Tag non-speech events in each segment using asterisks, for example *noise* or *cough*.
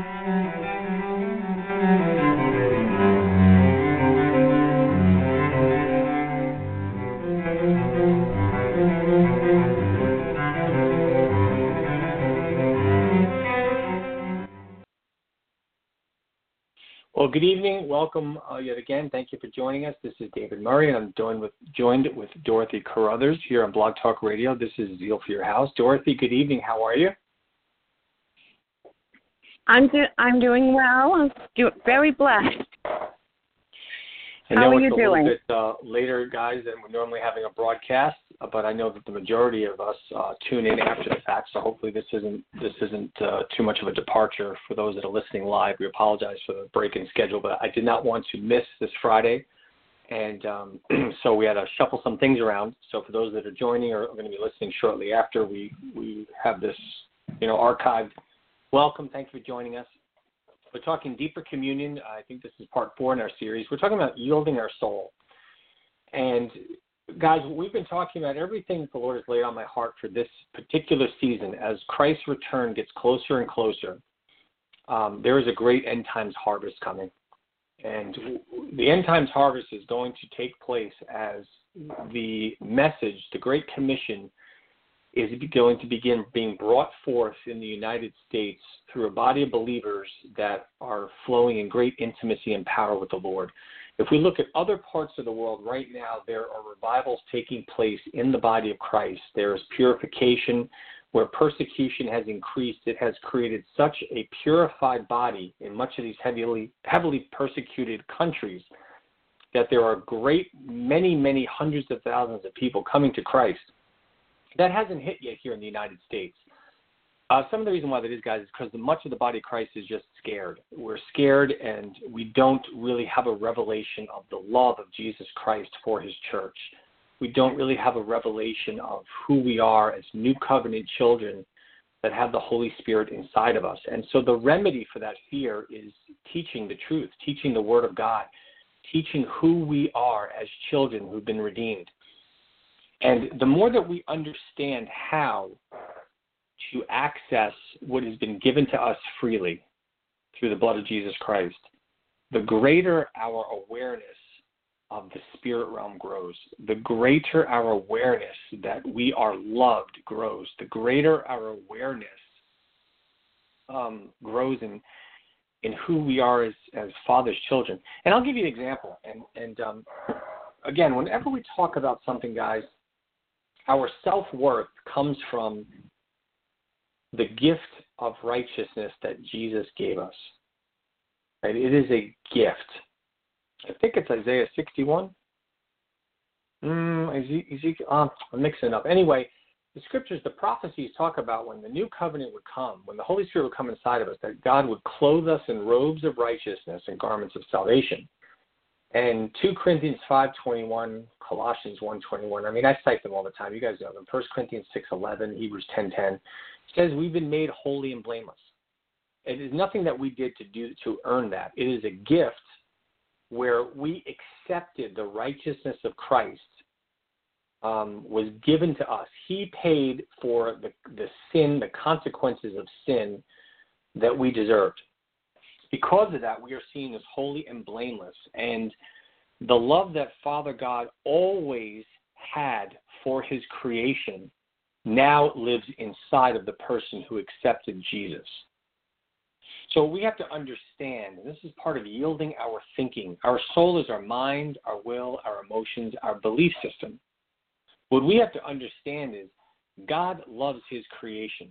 Well, good evening. Welcome uh, yet again. Thank you for joining us. This is David Murry, and I'm joined with joined with Dorothy Carruthers here on Blog Talk Radio. This is Zeal for Your House. Dorothy, good evening. How are you? I'm do- I'm doing well. I'm do- very blessed. And How are you a doing? little bit uh, later, guys, than we're normally having a broadcast, uh, but I know that the majority of us uh, tune in after the fact. So hopefully this isn't this isn't uh, too much of a departure for those that are listening live. We apologize for the break in schedule, but I did not want to miss this Friday, and um, *clears throat* so we had to shuffle some things around. So for those that are joining or are going to be listening shortly after, we we have this you know archived. Welcome. Thank you for joining us. We're talking deeper communion. I think this is part four in our series. We're talking about yielding our soul. And guys, we've been talking about everything that the Lord has laid on my heart for this particular season. As Christ's return gets closer and closer, um, there is a great end times harvest coming. And the end times harvest is going to take place as the message, the Great Commission, is going to begin being brought forth in the United States through a body of believers that are flowing in great intimacy and power with the Lord. If we look at other parts of the world right now, there are revivals taking place in the body of Christ. There is purification. Where persecution has increased, it has created such a purified body in much of these heavily, heavily persecuted countries that there are great, many, many hundreds of thousands of people coming to Christ that hasn't hit yet here in the United States. Uh, some of the reason why that is, guys, is because much of the body of Christ is just scared. We're scared, and we don't really have a revelation of the love of Jesus Christ for His church. We don't really have a revelation of who we are as new covenant children that have the Holy Spirit inside of us. And so the remedy for that fear is teaching the truth, teaching the Word of God, teaching who we are as children who've been redeemed. And the more that we understand how to access what has been given to us freely through the blood of Jesus Christ, the greater our awareness of the spirit realm grows. The greater our awareness that we are loved grows. The greater our awareness um, grows in in who we are as as Father's children. And I'll give you an example. And and um, again, whenever we talk about something, guys, our self worth comes from the gift of righteousness that Jesus gave us. Right? It is a gift. I think it's Isaiah 61. Mm, Ezekiel, um, I'm mixing it up. Anyway, the scriptures, the prophecies talk about when the new covenant would come, when the Holy Spirit would come inside of us, that God would clothe us in robes of righteousness and garments of salvation. And 2 Corinthians 5.21, Colossians 1.21, I mean, I cite them all the time. You guys know them. 1 Corinthians 6.11, Hebrews 10.10, says we've been made holy and blameless. It is nothing that we did to do to earn that. It is a gift where we accepted the righteousness of Christ um, was given to us. He paid for the, the sin, the consequences of sin that we deserved. Because of that, we are seen as holy and blameless. And the love that Father God always had for his creation now lives inside of the person who accepted Jesus. So we have to understand, and this is part of yielding our thinking. Our soul is our mind, our will, our emotions, our belief system. What we have to understand is God loves his creation.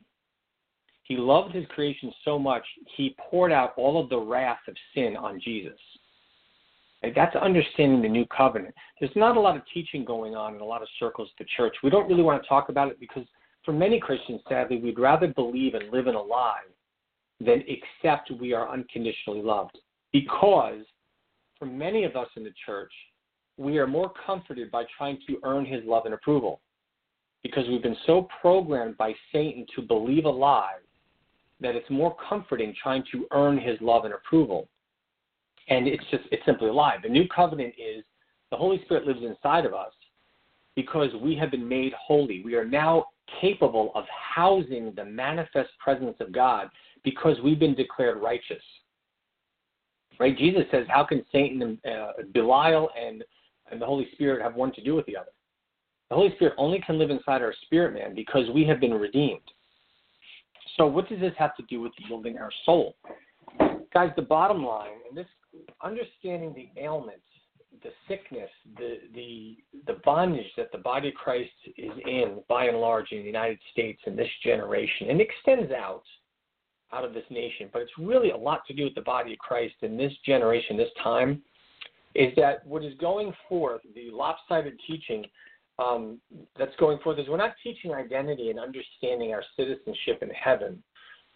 He loved his creation so much, he poured out all of the wrath of sin on Jesus. And that's understanding the new covenant. There's not a lot of teaching going on in a lot of circles of the church. We don't really want to talk about it because for many Christians, sadly, we'd rather believe and live in a lie than accept we are unconditionally loved. Because for many of us in the church, we are more comforted by trying to earn his love and approval. Because we've been so programmed by Satan to believe a lie that it's more comforting trying to earn his love and approval. And it's just, it's simply a lie. The new covenant is the Holy Spirit lives inside of us because we have been made holy. We are now capable of housing the manifest presence of God because we've been declared righteous. Right? Jesus says, How can Satan uh, Belial and, and the Holy Spirit have one to do with the other? The Holy Spirit only can live inside our spirit man because we have been redeemed. So, what does this have to do with yielding our soul? Guys, the bottom line, and this understanding the ailment, the sickness, the the the bondage that the body of Christ is in, by and large, in the United States in this generation, and extends out out of this nation, but it's really a lot to do with the body of Christ in this generation, this time, is that what is going forth, the lopsided teaching um, that's going forth, is we're not teaching identity and understanding our citizenship in heaven.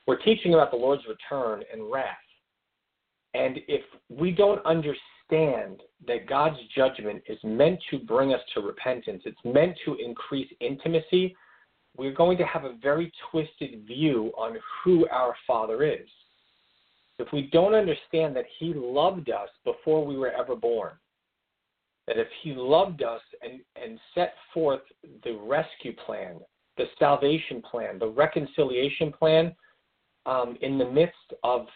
We're teaching about the Lord's return and wrath. And if we don't understand that God's judgment is meant to bring us to repentance, it's meant to increase intimacy, we're going to have a very twisted view on who our Father is. If we don't understand that He loved us before we were ever born, that if He loved us and, and set forth the rescue plan, the salvation plan, the reconciliation plan um, in the midst of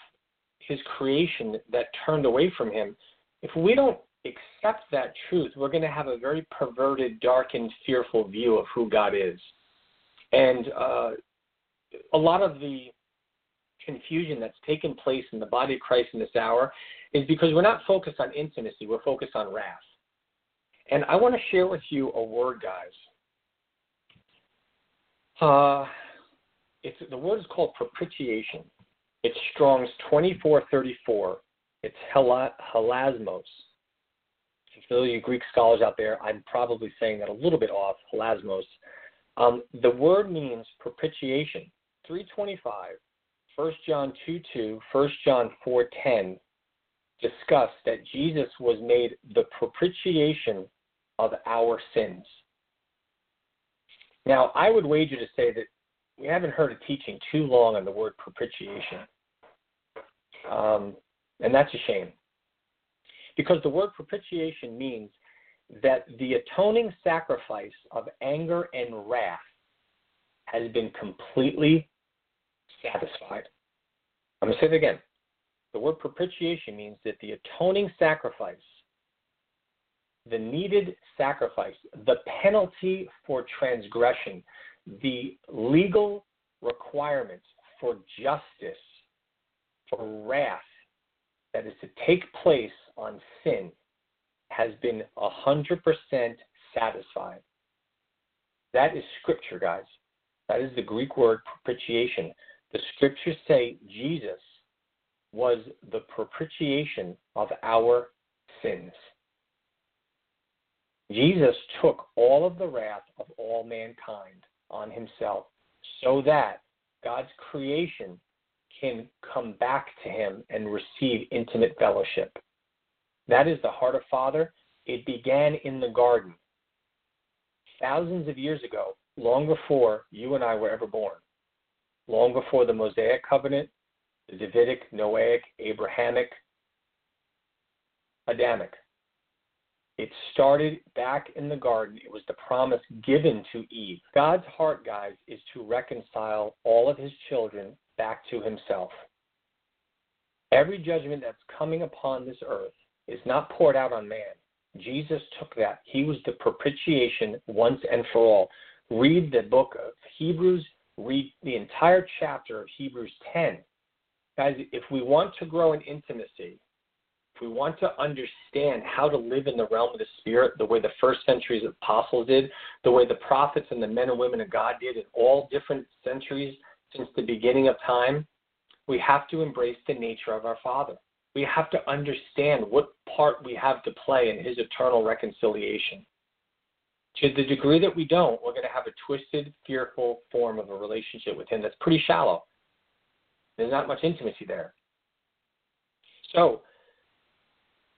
his creation that turned away from him, if we don't accept that truth, we're going to have a very perverted, darkened, fearful view of who God is. And uh, a lot of the confusion that's taken place in the body of Christ in this hour is because we're not focused on intimacy, we're focused on wrath. And I want to share with you a word, guys. Uh, it's the word is called propitiation. It's Strong's 2434. It's hilasmos. For you Greek scholars out there, I'm probably saying that a little bit off, helasmos. Um, the word means propitiation. 325, 1 John 2 2, 1 John 4 10 discuss that Jesus was made the propitiation of our sins. Now, I would wager to say that we haven't heard a teaching too long on the word propitiation. Um, and that's a shame. Because the word propitiation means that the atoning sacrifice of anger and wrath has been completely satisfied. I'm going to say it again. The word propitiation means that the atoning sacrifice, the needed sacrifice, the penalty for transgression, the legal requirements for justice for wrath that is to take place on sin has been 100% satisfied. That is scripture, guys. That is the Greek word propitiation. The scriptures say Jesus was the propitiation of our sins. Jesus took all of the wrath of all mankind on himself so that God's creation can come back to him and receive intimate fellowship. That is the heart of Father. It began in the garden thousands of years ago, long before you and I were ever born, long before the Mosaic covenant, the Davidic, Noahic, Abrahamic, Adamic. It started back in the garden. It was the promise given to Eve. God's heart, guys, is to reconcile all of his children back to himself. Every judgment that's coming upon this earth is not poured out on man. Jesus took that. He was the propitiation once and for all. Read the book of Hebrews, read the entire chapter of Hebrews 10. Guys, if we want to grow in intimacy, if we want to understand how to live in the realm of the Spirit the way the first centuries apostles did, the way the prophets and the men and women of God did in all different centuries since the beginning of time, we have to embrace the nature of our Father. We have to understand what part we have to play in His eternal reconciliation. To the degree that we don't, we're going to have a twisted, fearful form of a relationship with Him that's pretty shallow. There's not much intimacy there. So,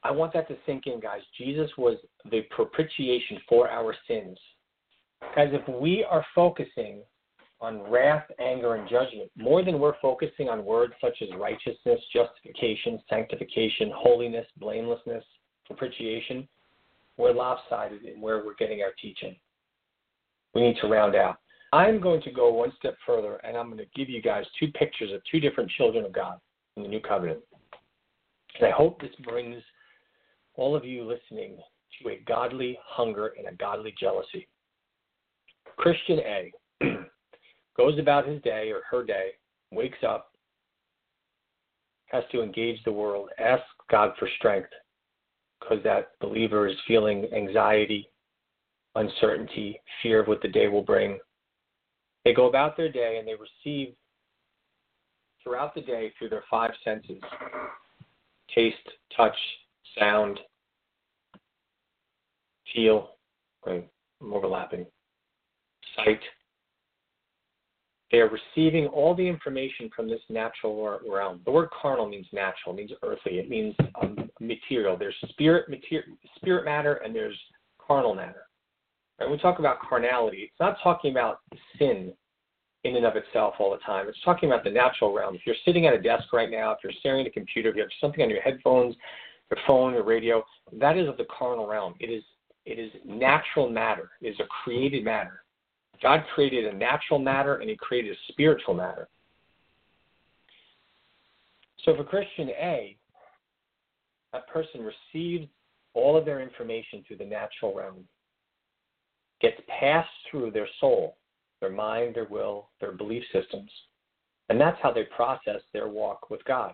I want that to sink in, guys. Jesus was the propitiation for our sins. Guys, if we are focusing on wrath, anger, and judgment more than we're focusing on words such as righteousness, justification, sanctification, holiness, blamelessness, propitiation, we're lopsided in where we're getting our teaching. We need to round out. I'm going to go one step further and I'm going to give you guys two pictures of two different children of God in the new covenant. And I hope this brings all of you listening to a godly hunger and a godly jealousy. Christian A *clears throat* goes about his day or her day, wakes up, has to engage the world, asks God for strength because that believer is feeling anxiety, uncertainty, fear of what the day will bring. They go about their day and they receive throughout the day through their five senses taste, touch, sound, feel, right, I'm overlapping, sight. They are receiving all the information from this natural realm. The word carnal means natural, means earthly. It means um, material. There's spirit, material, spirit matter, and there's carnal matter. When we talk about carnality, it's not talking about sin in and of itself all the time. It's talking about the natural realm. If you're sitting at a desk right now, if you're staring at a computer, if you have something on your headphones, your phone, your radio, that is of the carnal realm. It is it is natural matter. It is a created matter. God created a natural matter and He created a spiritual matter. So for Christian A, that person receives all of their information through the natural realm gets passed through their soul, their mind, their will, their belief systems. And that's how they process their walk with God.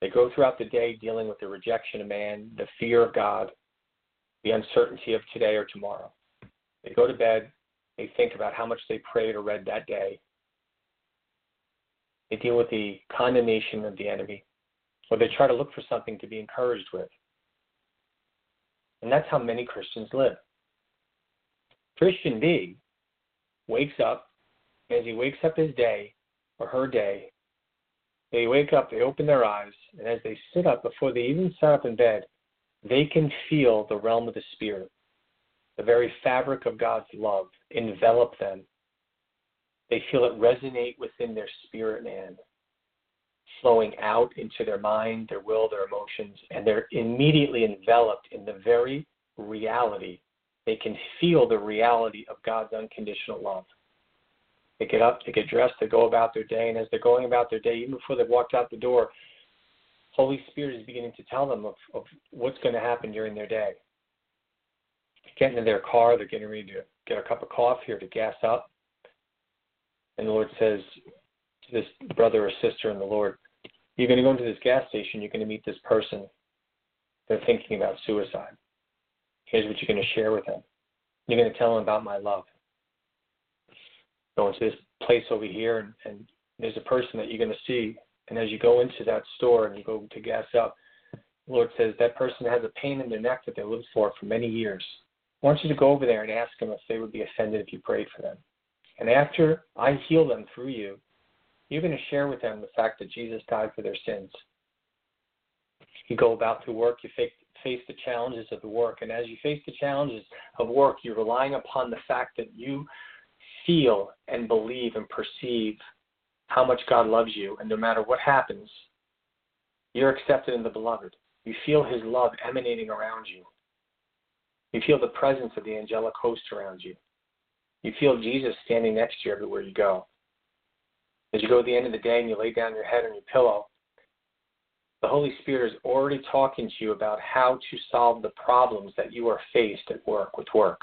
They go throughout the day dealing with the rejection of man, the fear of God, the uncertainty of today or tomorrow. They go to bed, they think about how much they prayed or read that day. They deal with the condemnation of the enemy, or they try to look for something to be encouraged with. And that's how many Christians live. Christian B wakes up, as he wakes up his day or her day, they wake up, they open their eyes, and as they sit up, before they even sit up in bed, they can feel the realm of the Spirit, the very fabric of God's love envelop them. They feel it resonate within their spirit man, flowing out into their mind, their will, their emotions, and they're immediately enveloped in the very reality they can feel the reality of God's unconditional love. They get up, they get dressed, they go about their day, and as they're going about their day, even before they've walked out the door, Holy Spirit is beginning to tell them of, of what's going to happen during their day. Getting in their car, they're getting ready to get a cup of coffee or to gas up. And the Lord says to this brother or sister in the Lord, You're going to go into this gas station, you're going to meet this person. They're thinking about suicide. Here's what you're going to share with them. You're going to tell them about my love. Go into this place over here, and, and there's a person that you're going to see. And as you go into that store and you go to gas up, the Lord says that person has a pain in their neck that they lived for for many years. I want you to go over there and ask them if they would be offended if you prayed for them. And after I heal them through you, you're going to share with them the fact that Jesus died for their sins. You go about to work, you face the challenges of the work. And as you face the challenges of work, you're relying upon the fact that you feel and believe and perceive how much God loves you. And no matter what happens, you're accepted in the beloved. You feel his love emanating around you. You feel the presence of the angelic host around you. You feel Jesus standing next to you everywhere you go. As you go to the end of the day and you lay down your head on your pillow, the Holy Spirit is already talking to you about how to solve the problems that you are faced at work with work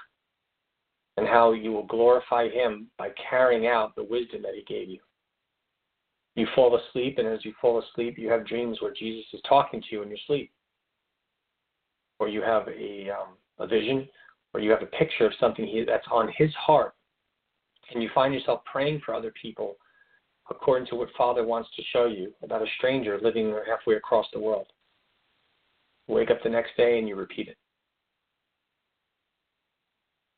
and how you will glorify Him by carrying out the wisdom that He gave you. You fall asleep, and as you fall asleep, you have dreams where Jesus is talking to you in your sleep, or you have a, um, a vision, or you have a picture of something he, that's on His heart, and you find yourself praying for other people according to what Father wants to show you about a stranger living halfway across the world. wake up the next day and you repeat it.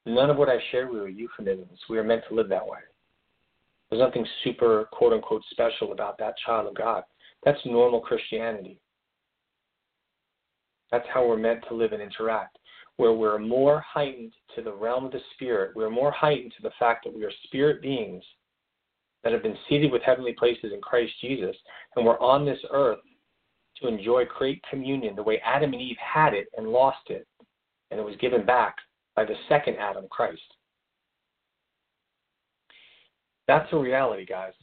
None of what I shared with you are euphemisms. We are meant to live that way. There's nothing super, quote unquote, special about that child of God. That's normal Christianity. That's how we're meant to live and interact, where we're more heightened to the realm of the Spirit. We're more heightened to the fact that we are spirit beings that have been seated with heavenly places in Christ Jesus, and we're on this earth to enjoy great communion the way Adam and Eve had it and lost it, and it was given back by the second Adam, Christ. That's a reality, guys.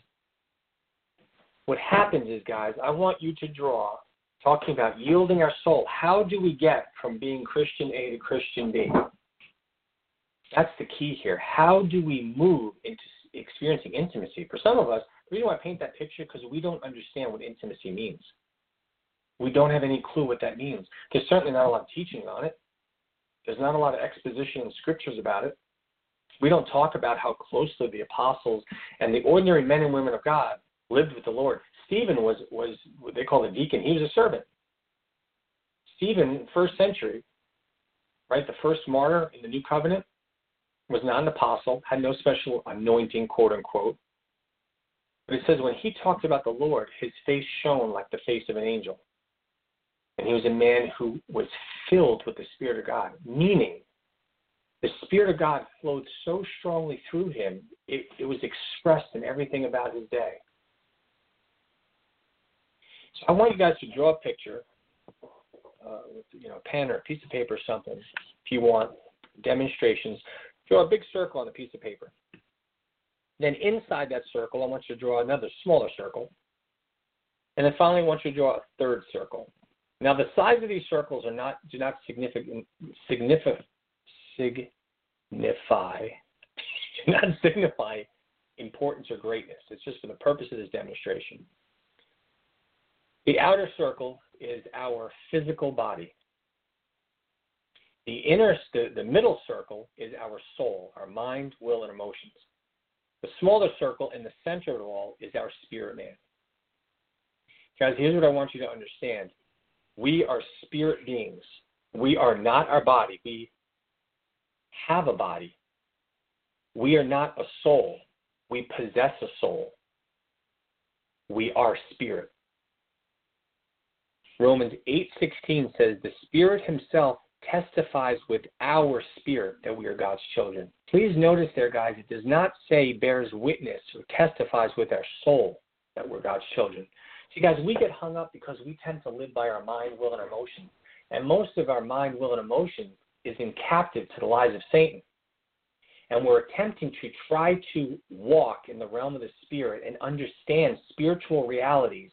What happens is, guys, I want you to draw, talking about yielding our soul. How do we get from being Christian A to Christian B? That's the key here. How do we move into experiencing intimacy? For some of us, the reason why I paint that picture because we don't understand what intimacy means. We don't have any clue what that means. There's certainly not a lot of teaching on it. There's not a lot of exposition in scriptures about it. We don't talk about how closely the apostles and the ordinary men and women of God lived with the Lord. Stephen was was what they call a deacon. He was a servant. Stephen, first century, right, the first martyr in the new covenant, was not an apostle, had no special anointing, quote unquote. But it says when he talked about the Lord, his face shone like the face of an angel. And he was a man who was filled with the Spirit of God, meaning the Spirit of God flowed so strongly through him, it, it was expressed in everything about his day. So I want you guys to draw a picture uh, with you know a pen or a piece of paper or something, if you want demonstrations. Draw a big circle on a piece of paper. Then inside that circle, I want you to draw another smaller circle. And then finally, I want you to draw a third circle. Now, the size of these circles are not do not significant, significant signify Do *laughs* not signify importance or greatness. It's just for the purpose of this demonstration. The outer circle is our physical body. The inner, the, the middle circle is our soul, our mind, will, and emotions. The smaller circle in the center of it all is our spirit man. Guys, here's what I want you to understand. We are spirit beings. We are not our body. We have a body. We are not a soul. We possess a soul. We are spirit. Romans 8:16 says the Spirit himself testifies with our spirit that we are God's children. Please notice there guys it does not say bears witness or testifies with our soul that we're God's children. See guys, we get hung up because we tend to live by our mind, will and emotion. And most of our mind, will and emotion is in captive to the lies of Satan. And we're attempting to try to walk in the realm of the spirit and understand spiritual realities,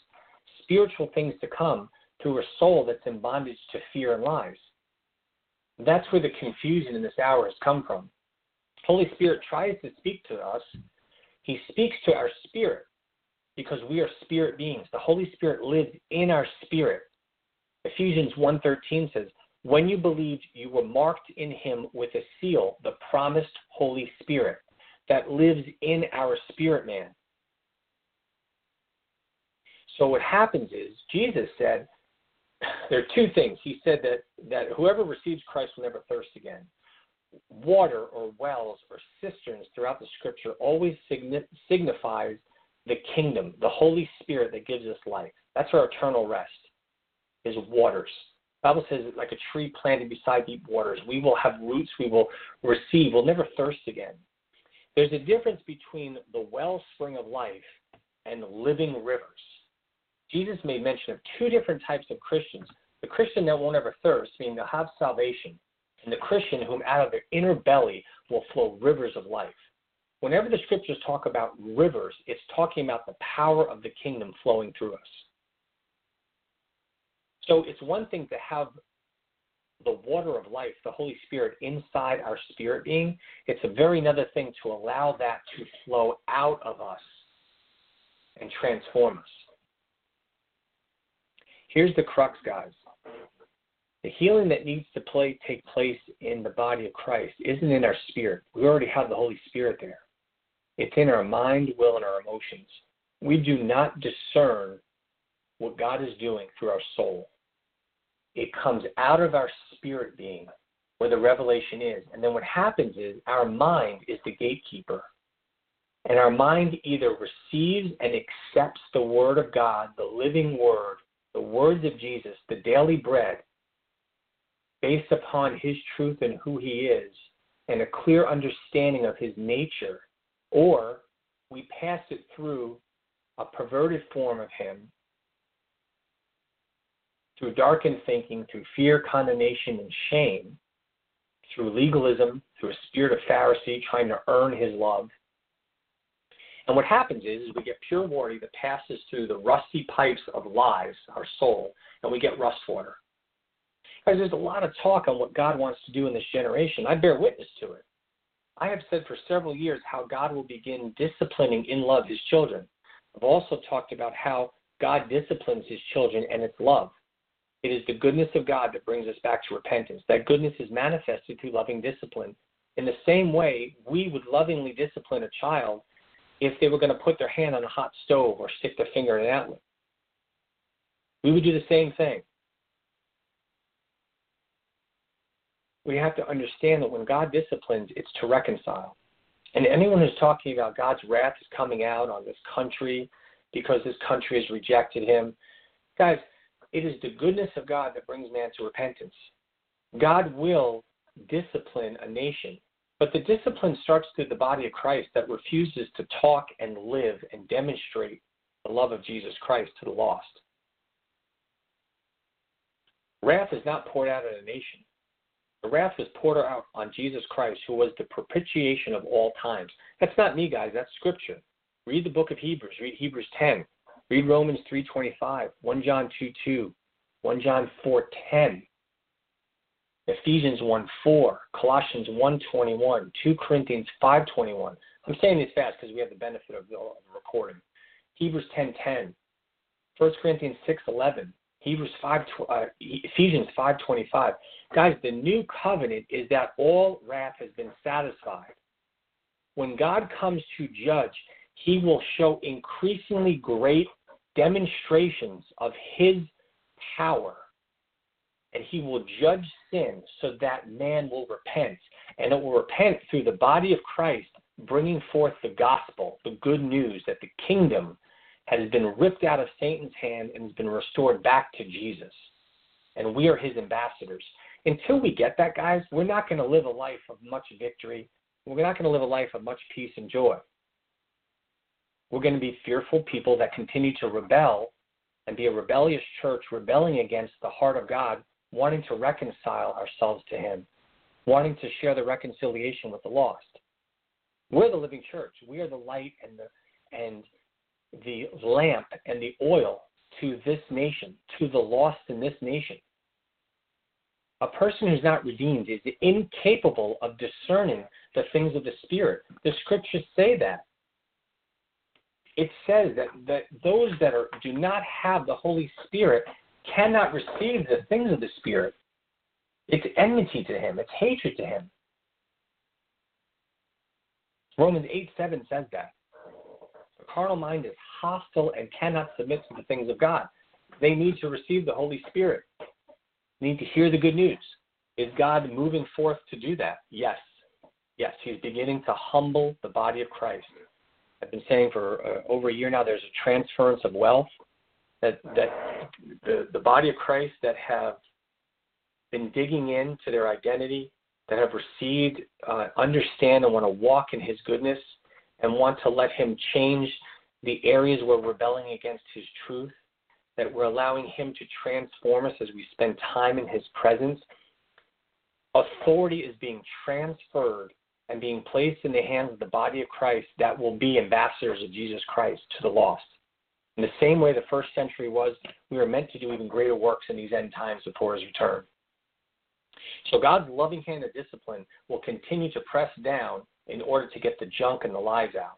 spiritual things to come through a soul that's in bondage to fear and lies. That's where the confusion in this hour has come from. Holy Spirit tries to speak to us. He speaks to our spirit because we are spirit beings. The Holy Spirit lives in our spirit. Ephesians 1:13 says, when you believed, you were marked in him with a seal, the promised Holy Spirit that lives in our spirit man. So what happens is Jesus said there are two things. He said that, that whoever receives Christ will never thirst again. Water or wells or cisterns throughout the scripture always signifies the kingdom, the Holy Spirit that gives us life. That's our eternal rest, is waters. Bible says like a tree planted beside deep waters. We will have roots, we will receive, we'll never thirst again. There's a difference between the wellspring of life and living rivers. Jesus made mention of two different types of Christians. The Christian that won't ever thirst, meaning they'll have salvation, and the Christian whom out of their inner belly will flow rivers of life. Whenever the scriptures talk about rivers, it's talking about the power of the kingdom flowing through us. So it's one thing to have the water of life, the Holy Spirit, inside our spirit being. It's a very another thing to allow that to flow out of us and transform us. Here's the crux, guys. The healing that needs to play, take place in the body of Christ isn't in our spirit. We already have the Holy Spirit there. It's in our mind, will, and our emotions. We do not discern what God is doing through our soul. It comes out of our spirit being where the revelation is. And then what happens is our mind is the gatekeeper. And our mind either receives and accepts the Word of God, the living Word, the words of Jesus, the daily bread, based upon His truth and who He is, and a clear understanding of His nature, or we pass it through a perverted form of Him through darkened thinking, through fear, condemnation, and shame, through legalism, through a spirit of Pharisee trying to earn his love. And what happens is, is we get pure water that passes through the rusty pipes of lies, our soul, and we get rust water. Because there's a lot of talk on what God wants to do in this generation. I bear witness to it. I have said for several years how God will begin disciplining in love his children. I've also talked about how God disciplines his children and it's love. It is the goodness of God that brings us back to repentance. That goodness is manifested through loving discipline. In the same way, we would lovingly discipline a child if they were going to put their hand on a hot stove or stick their finger in an outlet. We would do the same thing. We have to understand that when God disciplines, it's to reconcile. And anyone who's talking about God's wrath is coming out on this country because this country has rejected him, guys, it is the goodness of God that brings man to repentance. God will discipline a nation, but the discipline starts through the body of Christ that refuses to talk and live and demonstrate the love of Jesus Christ to the lost. Wrath is not poured out on a nation. The wrath was poured out on Jesus Christ, who was the propitiation of all times. That's not me, guys. That's Scripture. Read the book of Hebrews. Read Hebrews 10. Read Romans 3.25, 1 John 2.2, 1 John 4.10, Ephesians 1.4, Colossians 1.21, 2 Corinthians 5.21. I'm saying this fast because we have the benefit of the, of the recording. Hebrews 10.10, 1 Corinthians 6.11, Hebrews 5, uh, Ephesians 5.25. Guys, the new covenant is that all wrath has been satisfied. When God comes to judge, he will show increasingly great demonstrations of his power and he will judge sin so that man will repent. And it will repent through the body of Christ bringing forth the gospel the good news that the kingdom has been ripped out of Satan's hand and has been restored back to Jesus. And we are his ambassadors. Until we get that guys we're not going to live a life of much victory. We're not going to live a life of much peace and joy we're going to be fearful people that continue to rebel and be a rebellious church, rebelling against the heart of God, wanting to reconcile ourselves to Him, wanting to share the reconciliation with the lost. We're the living church. We are the light and the and the lamp and the oil to this nation, to the lost in this nation. A person who's not redeemed is incapable of discerning the things of the Spirit. The scriptures say that it says that, that those that are do not have the Holy Spirit cannot receive the things of the Spirit. It's enmity to him, it's hatred to him. Romans 8 7 says that. The carnal mind is hostile and cannot submit to the things of God. They need to receive the Holy Spirit. They need to hear the good news. Is God moving forth to do that? Yes. Yes, He's beginning to humble the body of Christ. I've been saying for uh, over a year now. There's a transference of wealth that that the the body of Christ that have been digging into their identity, that have received, uh, understand, and want to walk in His goodness, and want to let Him change the areas where we're rebelling against His truth. That we're allowing Him to transform us as we spend time in His presence. Authority is being transferred and being placed in the hands of the body of Christ that will be ambassadors of Jesus Christ to the lost. In the same way the first century was, we are meant to do even greater works in these end times before his return. So God's loving hand of discipline will continue to press down in order to get the junk and the lies out.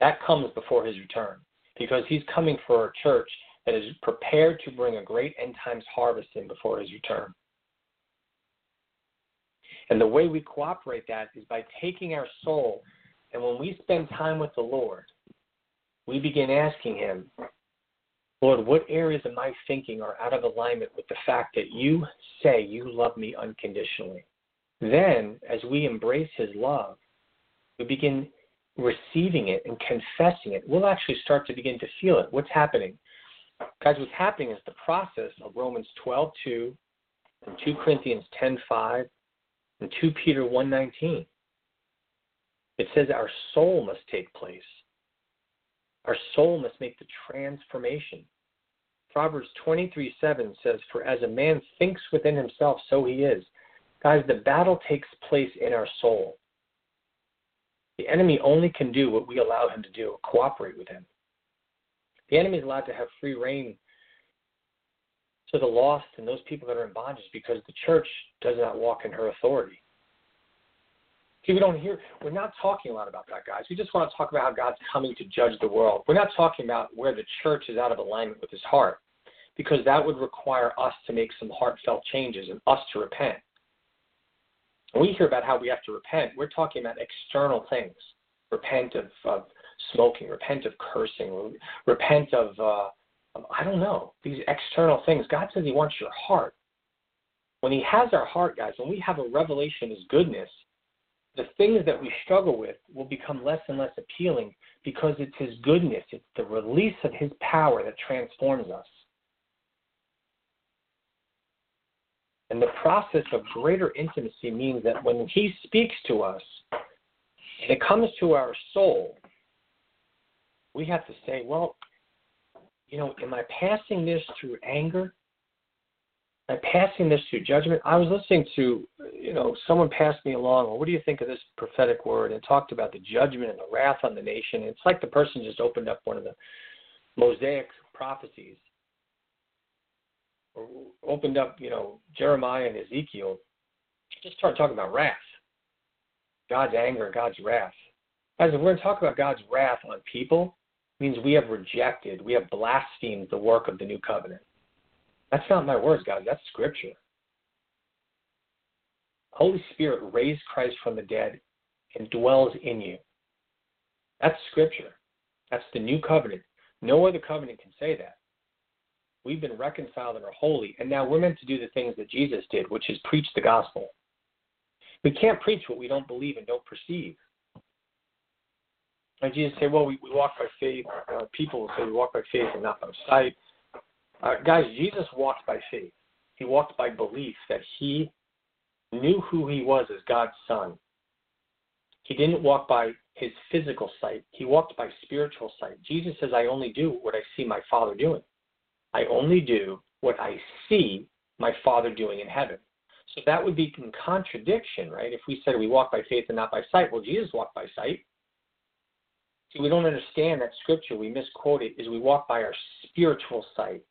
That comes before his return because he's coming for a church that is prepared to bring a great end times harvest in before his return. And the way we cooperate that is by taking our soul, and when we spend time with the Lord, we begin asking Him, Lord, what areas of my thinking are out of alignment with the fact that you say you love me unconditionally? Then, as we embrace His love, we begin receiving it and confessing it, we'll actually start to begin to feel it. What's happening? Guys, what's happening is the process of Romans 12:2 and 2 Corinthians 10:5 and 2 Peter 1:19. It says our soul must take place. Our soul must make the transformation. Proverbs 23:7 says, "For as a man thinks within himself, so he is." Guys, the battle takes place in our soul. The enemy only can do what we allow him to do, cooperate with him. The enemy is allowed to have free reign to the lost and those people that are in bondage because the church does not walk in her authority. See, we don't hear, we're not talking a lot about that, guys. We just want to talk about how God's coming to judge the world. We're not talking about where the church is out of alignment with his heart because that would require us to make some heartfelt changes and us to repent. When we hear about how we have to repent, we're talking about external things. Repent of, of smoking, repent of cursing, repent of, uh, I don't know, these external things. God says He wants your heart. When He has our heart, guys, when we have a revelation of His goodness, the things that we struggle with will become less and less appealing because it's His goodness, it's the release of His power that transforms us. And the process of greater intimacy means that when He speaks to us, it comes to our soul, we have to say, well, you know, am I passing this through anger? Am I passing this through judgment? I was listening to, you know, someone passed me along, well, what do you think of this prophetic word? And talked about the judgment and the wrath on the nation. It's like the person just opened up one of the Mosaic prophecies, or opened up, you know, Jeremiah and Ezekiel, just started talking about wrath. God's anger, God's wrath. Guys, if we're going to talk about God's wrath on people, means we have rejected, we have blasphemed the work of the new covenant. That's not my words, guys. That's scripture. Holy Spirit raised Christ from the dead and dwells in you. That's scripture. That's the new covenant. No other covenant can say that. We've been reconciled and are holy, and now we're meant to do the things that Jesus did, which is preach the gospel. We can't preach what we don't believe and don't perceive. And Jesus say, well, we, we walk by faith. Uh, people will say we walk by faith and not by sight. Uh, guys, Jesus walked by faith. He walked by belief that he knew who he was as God's son. He didn't walk by his physical sight. He walked by spiritual sight. Jesus says, I only do what I see my Father doing. I only do what I see my Father doing in heaven. So that would be in contradiction, right? If we said we walk by faith and not by sight, well, Jesus walked by sight. See, we don't understand that scripture. We misquote it. Is we walk by our spiritual sight.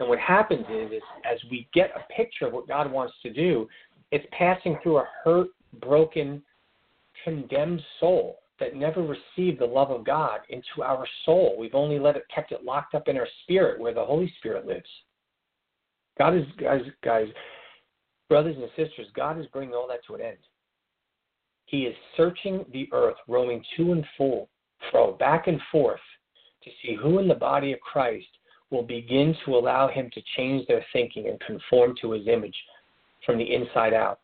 And what happens is, is as we get a picture of what God wants to do, it's passing through a hurt, broken, condemned soul that never received the love of God into our soul. We've only let it kept it locked up in our spirit where the Holy Spirit lives. God is guys guys brothers and sisters, God is bringing all that to an end. He is searching the earth, roaming to and fro, back and forth, to see who in the body of Christ will begin to allow him to change their thinking and conform to his image from the inside out.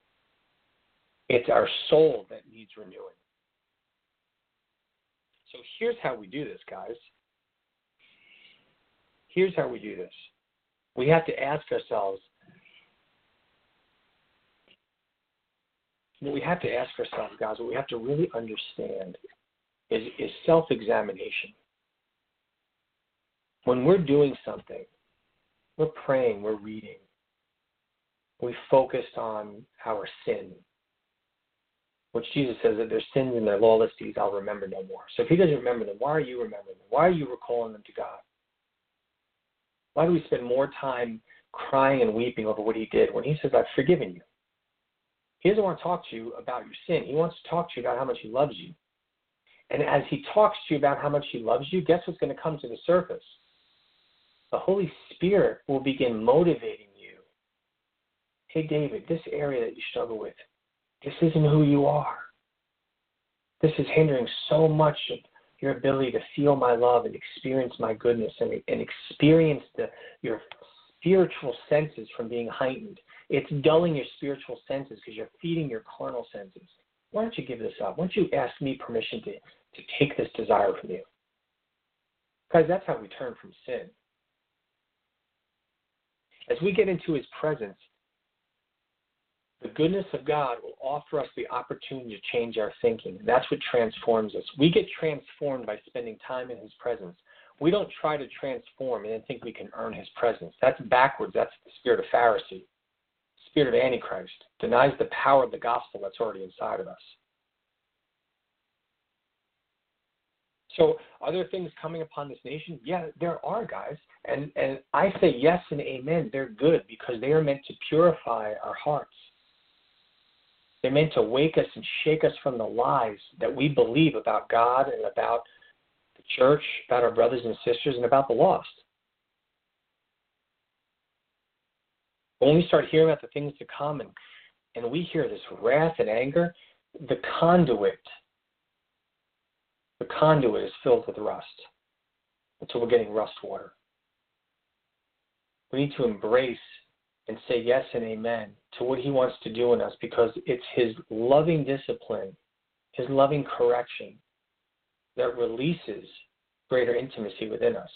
It's our soul that needs renewing. So here's how we do this, guys. Here's how we do this. We have to ask ourselves what we have to ask ourselves, guys, what we have to really understand is, is self examination. When we're doing something, we're praying, we're reading, we focused on our sin, which Jesus says that their sins and their lawless deeds I'll remember no more. So if he doesn't remember them, why are you remembering them? Why are you recalling them to God? Why do we spend more time crying and weeping over what he did when he says, I've forgiven you? He doesn't want to talk to you about your sin. He wants to talk to you about how much he loves you. And as he talks to you about how much he loves you, guess what's going to come to the surface? The Holy Spirit will begin motivating you. Hey, David, this area that you struggle with, this isn't who you are. This is hindering so much of your ability to feel my love and experience my goodness and, and experience the, your spiritual senses from being heightened. It's dulling your spiritual senses because you're feeding your carnal senses. why don't you give this up? Why don't you ask me permission to, to take this desire from you? Guys, that's how we turn from sin. As we get into his presence, the goodness of God will offer us the opportunity to change our thinking. That's what transforms us. We get transformed by spending time in his presence. We don't try to transform and then think we can earn his presence. That's backwards. That's the spirit of Pharisee. Spirit of Antichrist denies the power of the gospel that's already inside of us. So, are there things coming upon this nation? Yeah, there are, guys. And and I say yes and amen. They're good because they are meant to purify our hearts. They're meant to wake us and shake us from the lies that we believe about God and about the church, about our brothers and sisters, and about the lost. When we start hearing about the things to come and, and we hear this wrath and anger, the conduit the conduit is filled with rust until we're getting rust water. We need to embrace and say yes and amen to what He wants to do in us because it's His loving discipline, His loving correction that releases greater intimacy within us.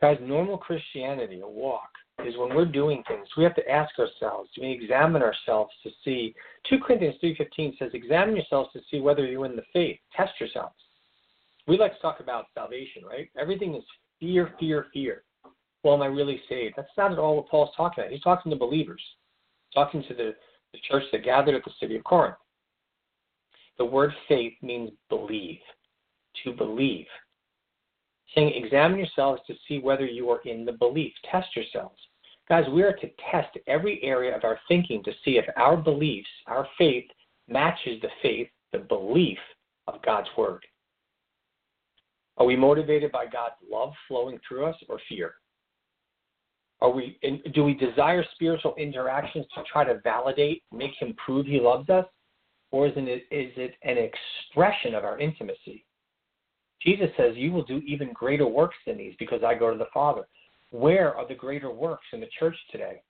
Guys, normal Christianity, a walk, is when we're doing things, we have to ask ourselves, we examine ourselves to see 2 Corinthians 3.15 says, examine yourselves to see whether you're in the faith. Test yourselves. We like to talk about salvation, right? Everything is fear, fear, fear. Well, am I really saved? That's not at all what Paul's talking about. He's talking to believers, talking to the, the church that gathered at the city of Corinth. The word faith means believe, to believe. Saying, examine yourselves to see whether you are in the belief. Test yourselves. Guys, we are to test every area of our thinking to see if our beliefs, our faith, matches the faith, the belief of God's Word. Are we motivated by God's love flowing through us or fear? Are we, do we desire spiritual interactions to try to validate, make Him prove He loves us? Or is it, is it an expression of our intimacy? Jesus says, You will do even greater works than these because I go to the Father. Where are the greater works in the church today?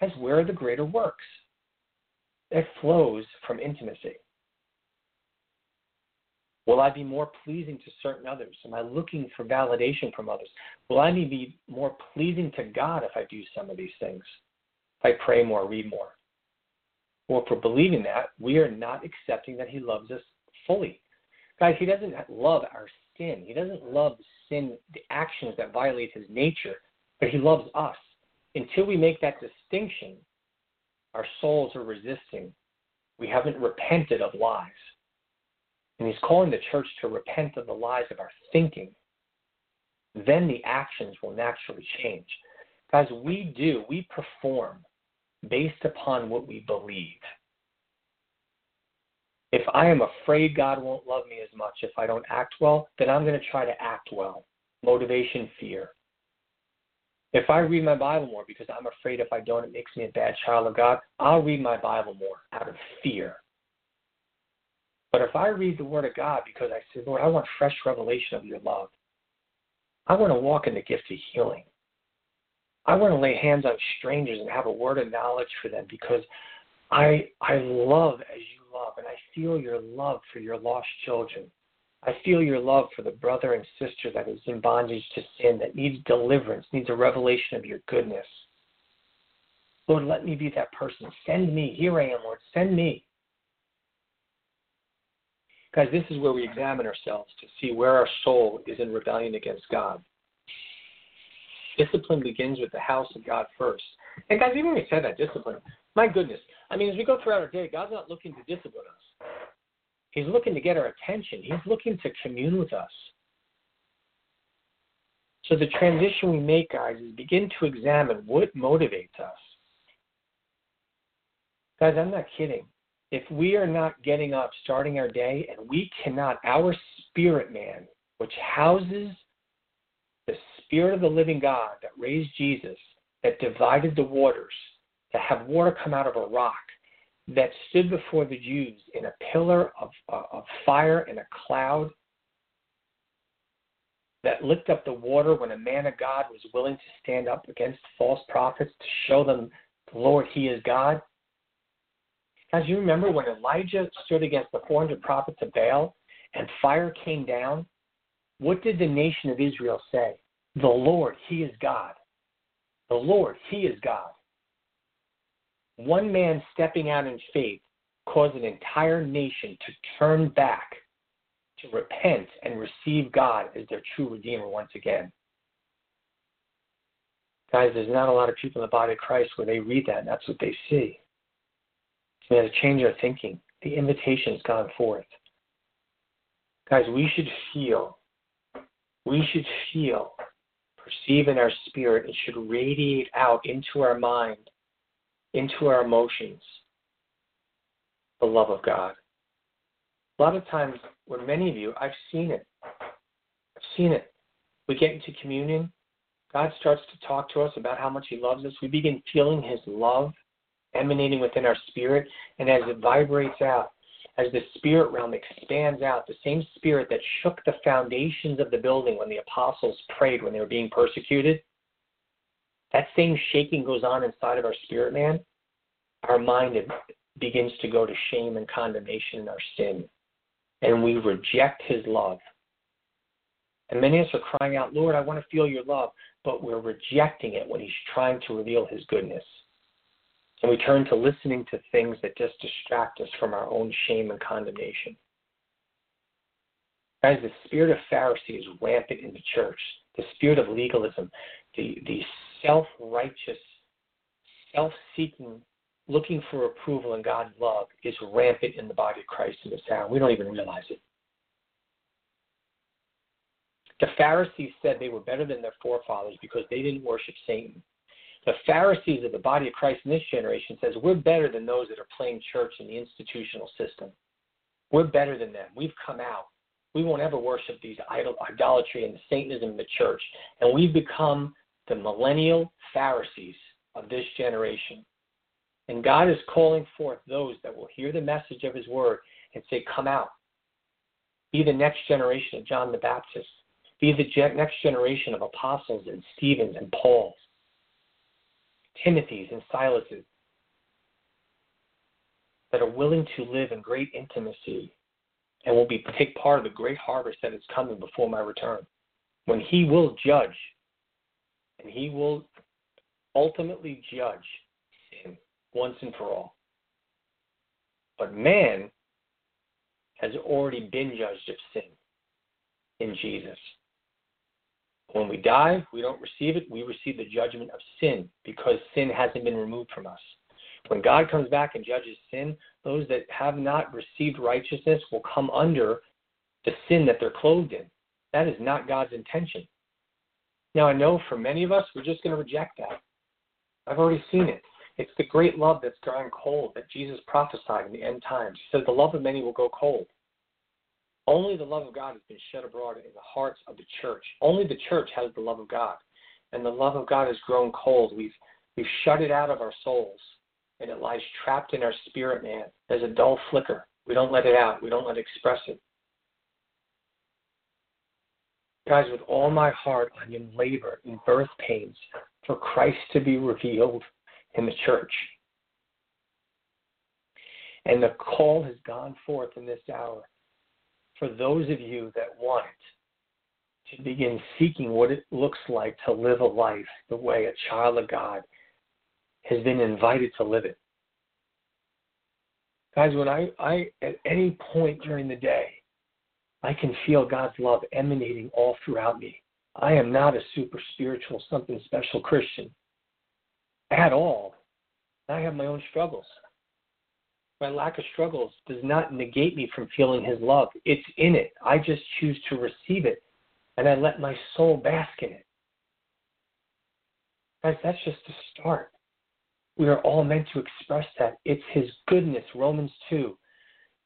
As where are the greater works? It flows from intimacy. Will I be more pleasing to certain others? Am I looking for validation from others? Will I be more pleasing to God if I do some of these things? If I pray more, read more? Well, we're believing that, we are not accepting that He loves us fully. Guys, He doesn't love our sin. He doesn't love sin, the actions that violate his nature, but he loves us. Until we make that distinction, our souls are resisting. We haven't repented of lies. And he's calling the church to repent of the lies of our thinking. Then the actions will naturally change. Guys, we do, we perform based upon what we believe. If I am afraid God won't love me as much if I don't act well, then I'm going to try to act well. Motivation, fear. If I read my Bible more because I'm afraid if I don't, it makes me a bad child of God, I'll read my Bible more out of fear. But if I read the Word of God because I say, Lord, I want fresh revelation of your love, I want to walk in the gift of healing. I want to lay hands on strangers and have a word of knowledge for them because I I love as you love, and I feel your love for your lost children. I feel your love for the brother and sister that is in bondage to sin, that needs deliverance, needs a revelation of your goodness. Lord, let me be that person. Send me. Here I am, Lord. Send me. Guys, this is where we examine ourselves to see where our soul is in rebellion against God. Discipline begins with the house of God first. And guys, even when we said that discipline, my goodness, I mean, as we go throughout our day, God's not looking to discipline us. He's looking to get our attention. He's looking to commune with us. So the transition we make, guys, is begin to examine what motivates us. Guys, I'm not kidding. If we are not getting up, starting our day, and we cannot, our spirit man, which houses the spirit of the living God that raised Jesus, that divided the waters, to have water come out of a rock that stood before the Jews in a pillar of, uh, of fire and a cloud that licked up the water when a man of God was willing to stand up against false prophets to show them, the Lord, He is God. As you remember when Elijah stood against the 400 prophets of Baal and fire came down? What did the nation of Israel say? The Lord, He is God. The Lord, He is God. One man stepping out in faith caused an entire nation to turn back, to repent, and receive God as their true Redeemer once again. Guys, there's not a lot of people in the body of Christ where they read that and that's what they see. So we have to change our thinking. The invitation has gone forth. Guys, we should feel, we should feel, perceive in our spirit, and should radiate out into our mind, into our emotions, the love of God. A lot of times, with many of you, I've seen it. I've seen it. We get into communion, God starts to talk to us about how much He loves us. We begin feeling His love emanating within our spirit, and as it vibrates out, as the spirit realm expands out, the same spirit that shook the foundations of the building when the apostles prayed when they were being persecuted, that same shaking goes on inside of our spirit man. Our mind begins to go to shame and condemnation in our sin, and we reject His love. And many of us are crying out, Lord, I want to feel your love, but we're rejecting it when He's trying to reveal His goodness. And we turn to listening to things that just distract us from our own shame and condemnation. Guys, the spirit of Pharisee is rampant in the church. The spirit of legalism, the, the self righteous, self seeking, looking for approval and God's love is rampant in the body of Christ in this hour. We don't even realize it. The Pharisees said they were better than their forefathers because they didn't worship Satan. The Pharisees of the body of Christ in this generation says we're better than those that are playing church in the institutional system. We're better than them. We've come out. We won't ever worship these idol idolatry and the Satanism in the church. And we've become the millennial Pharisees of this generation. And God is calling forth those that will hear the message of his word and say, Come out. Be the next generation of John the Baptist. Be the next generation of apostles and Stevens and Pauls. Timothy's and Silas's that are willing to live in great intimacy and will be take part of the great harvest that is coming before my return. When he will judge and he will ultimately judge sin once and for all. But man has already been judged of sin in Jesus. When we die, we don't receive it. We receive the judgment of sin because sin hasn't been removed from us. When God comes back and judges sin, those that have not received righteousness will come under the sin that they're clothed in. That is not God's intention. Now, I know for many of us, we're just going to reject that. I've already seen it. It's the great love that's growing cold that Jesus prophesied in the end times. He said, The love of many will go cold. Only the love of God has been shed abroad in the hearts of the church. Only the church has the love of God. And the love of God has grown cold. We've, we've shut it out of our souls, and it lies trapped in our spirit man. There's a dull flicker. We don't let it out, we don't let it express it. Guys, with all my heart, I am in labor in birth pains for Christ to be revealed in the church. And the call has gone forth in this hour for those of you that want it to begin seeking what it looks like to live a life the way a child of God has been invited to live it. Guys, when I, I at any point during the day, I can feel God's love emanating all throughout me. I am not a super spiritual, something special Christian at all. I have my own struggles my lack of struggles does not negate me from feeling his love. It's in it. I just choose to receive it and I let my soul bask in it. Guys, that's just the start. We are all meant to express that. It's his goodness, Romans 2.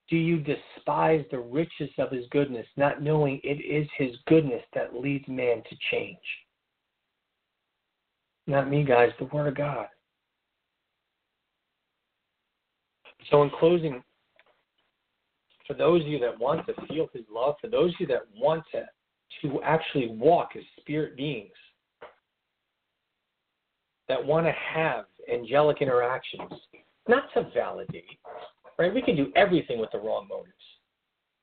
Do you despise the riches of his goodness, not knowing it is his goodness that leads man to change? Not me, guys, the Word of God. So, in closing, for those of you that want to feel His love, for those of you that want to, to actually walk as spirit beings, that want to have angelic interactions, not to validate, right? We can do everything with the wrong motives.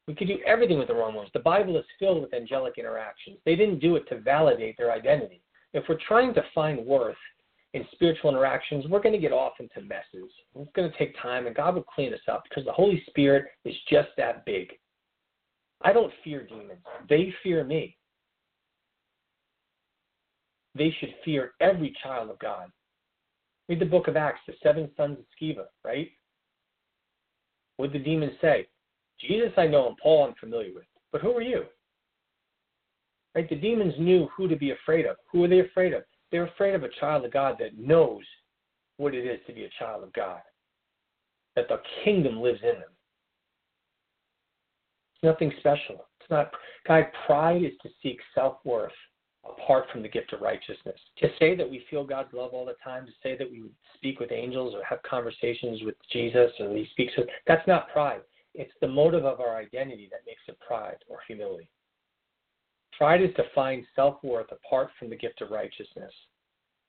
We could do everything with the wrong motives. The Bible is filled with angelic interactions. They didn't do it to validate their identity. If we're trying to find worth in spiritual interactions, we're going to get off into messes. It's going to take time, and God will clean us up because the Holy Spirit is just that big. I don't fear demons, they fear me. They should fear every child of God. Read the book of Acts, the seven sons of Sceva, right? Did the demons say? Jesus I know and Paul I'm familiar with, but who are you? Right? The demons knew who to be afraid of. Who are they afraid of? They're afraid of a child of God that knows what it is to be a child of God, that the kingdom lives in them. It's nothing special. It's not, guy, pride is to seek self worth apart from the gift of righteousness. To say that we feel God's love all the time, to say that we speak with angels or have conversations with Jesus or he speaks with, that's not pride. It's the motive of our identity that makes it pride or humility. Pride is to find self worth apart from the gift of righteousness.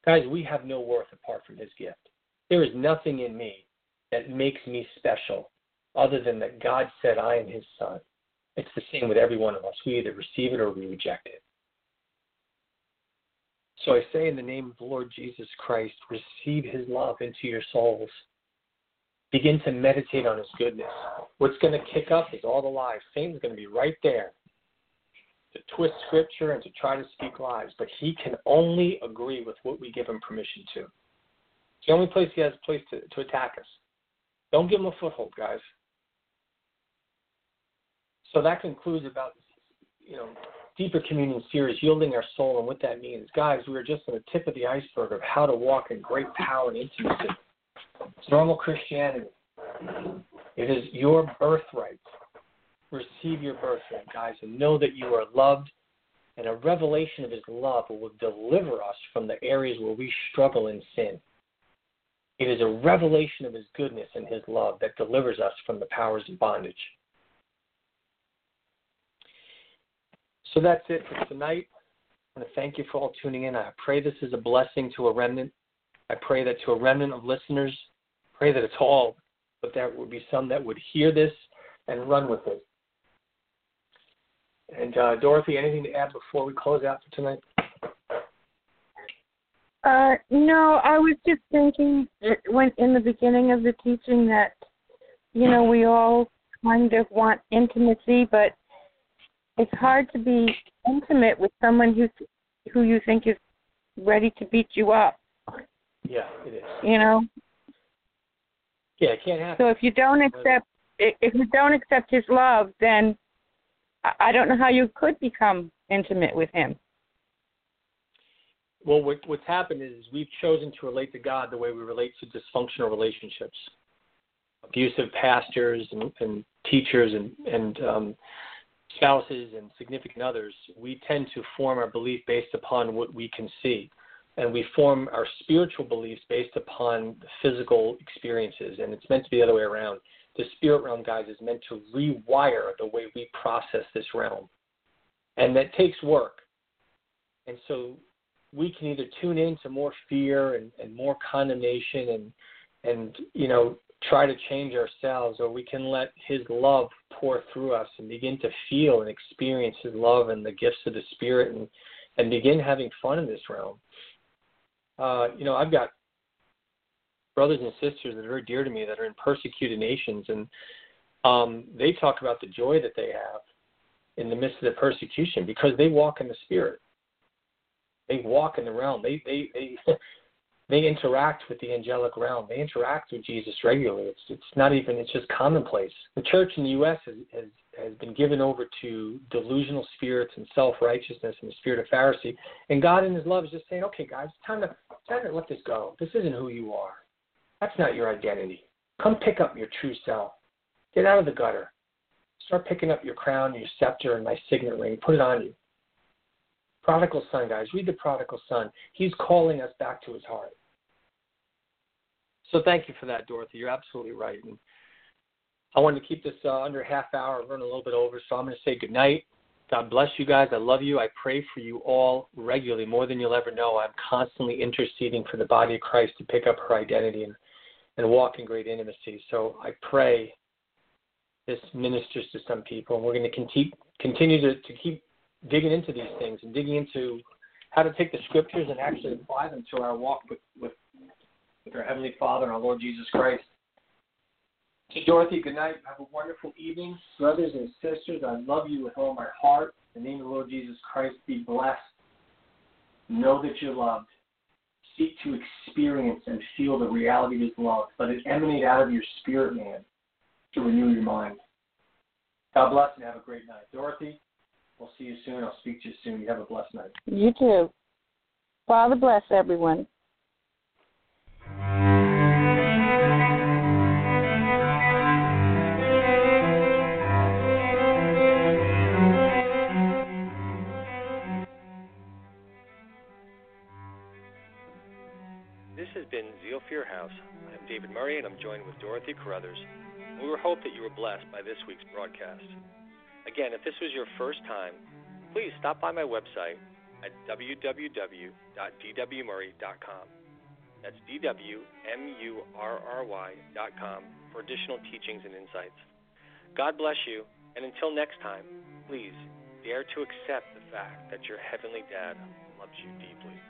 Guys, we have no worth apart from his gift. There is nothing in me that makes me special other than that God said I am his son. It's the same with every one of us. We either receive it or we reject it. So I say in the name of the Lord Jesus Christ, receive his love into your souls. Begin to meditate on his goodness. What's going to kick up is all the lies. Satan's going to be right there to twist scripture and to try to speak lies, but he can only agree with what we give him permission to. It's the only place he has a place to, to attack us. Don't give him a foothold, guys. So that concludes about you know deeper communion series, yielding our soul, and what that means. Guys, we are just on the tip of the iceberg of how to walk in great power and intimacy. It's normal Christianity. It is your birthright. Receive your birthright, guys, and know that you are loved, and a revelation of His love will deliver us from the areas where we struggle in sin. It is a revelation of His goodness and His love that delivers us from the powers of bondage. So that's it for tonight. I want to thank you for all tuning in. I pray this is a blessing to a remnant. I pray that to a remnant of listeners, pray that it's all, but there would be some that would hear this and run with it. And uh, Dorothy, anything to add before we close out for tonight? Uh, no, I was just thinking when in the beginning of the teaching that you know we all kind of want intimacy, but it's hard to be intimate with someone who who you think is ready to beat you up. Yeah, it is. You know. Yeah, it can't happen. So if you don't accept if you don't accept his love, then I don't know how you could become intimate with him. Well, what, what's happened is we've chosen to relate to God the way we relate to dysfunctional relationships, abusive pastors and, and teachers and, and um, spouses and significant others, we tend to form our belief based upon what we can see. And we form our spiritual beliefs based upon physical experiences. And it's meant to be the other way around. The spirit realm, guys, is meant to rewire the way we process this realm. And that takes work. And so we can either tune in to more fear and, and more condemnation and and you know try to change ourselves, or we can let His love pour through us and begin to feel and experience His love and the gifts of the Spirit and, and begin having fun in this realm. Uh, you know, I've got brothers and sisters that are very dear to me that are in persecuted nations, and um, they talk about the joy that they have in the midst of the persecution because they walk in the Spirit. They walk in the realm. They they they *laughs* they interact with the angelic realm. They interact with Jesus regularly. It's it's not even it's just commonplace. The church in the U.S. has has, has been given over to delusional spirits and self righteousness and the spirit of Pharisee. And God in His love is just saying, okay, guys, it's time to time to let this go. This isn't who you are. That's not your identity. Come pick up your true self. Get out of the gutter. Start picking up your crown, your scepter, and my signet ring. Put it on you. Prodigal son, guys. Read the prodigal son. He's calling us back to his heart. So thank you for that, Dorothy. You're absolutely right. And I wanted to keep this uh, under half hour, run a little bit over. So I'm going to say good night. God bless you guys. I love you. I pray for you all regularly, more than you'll ever know. I'm constantly interceding for the body of Christ to pick up her identity and and walk in great intimacy. So I pray this ministers to some people, and we're going to continue continue to, to keep digging into these things and digging into how to take the scriptures and actually apply them to our walk with, with, with our Heavenly Father and our Lord Jesus Christ. To Dorothy, good night. Have a wonderful evening. Brothers and sisters, I love you with all my heart. In the name of the Lord Jesus Christ, be blessed. Know that you're loved. Seek to experience and feel the reality of His love. Let it emanate out of your spirit, man, to renew your mind. God bless and have a great night. Dorothy, we'll see you soon. I'll speak to you soon. You have a blessed night. You too. Father bless everyone. This has been Zeal for Your House. I'm David Murry, and I'm joined with Dorothy Carruthers. We hope that you were blessed by this week's broadcast. Again, if this was your first time, please stop by my website at www.dwmurry.com. That's D-W-M-U-R-R-Y.com for additional teachings and insights. God bless you, and until next time, please dare to accept the fact that your Heavenly Dad loves you deeply.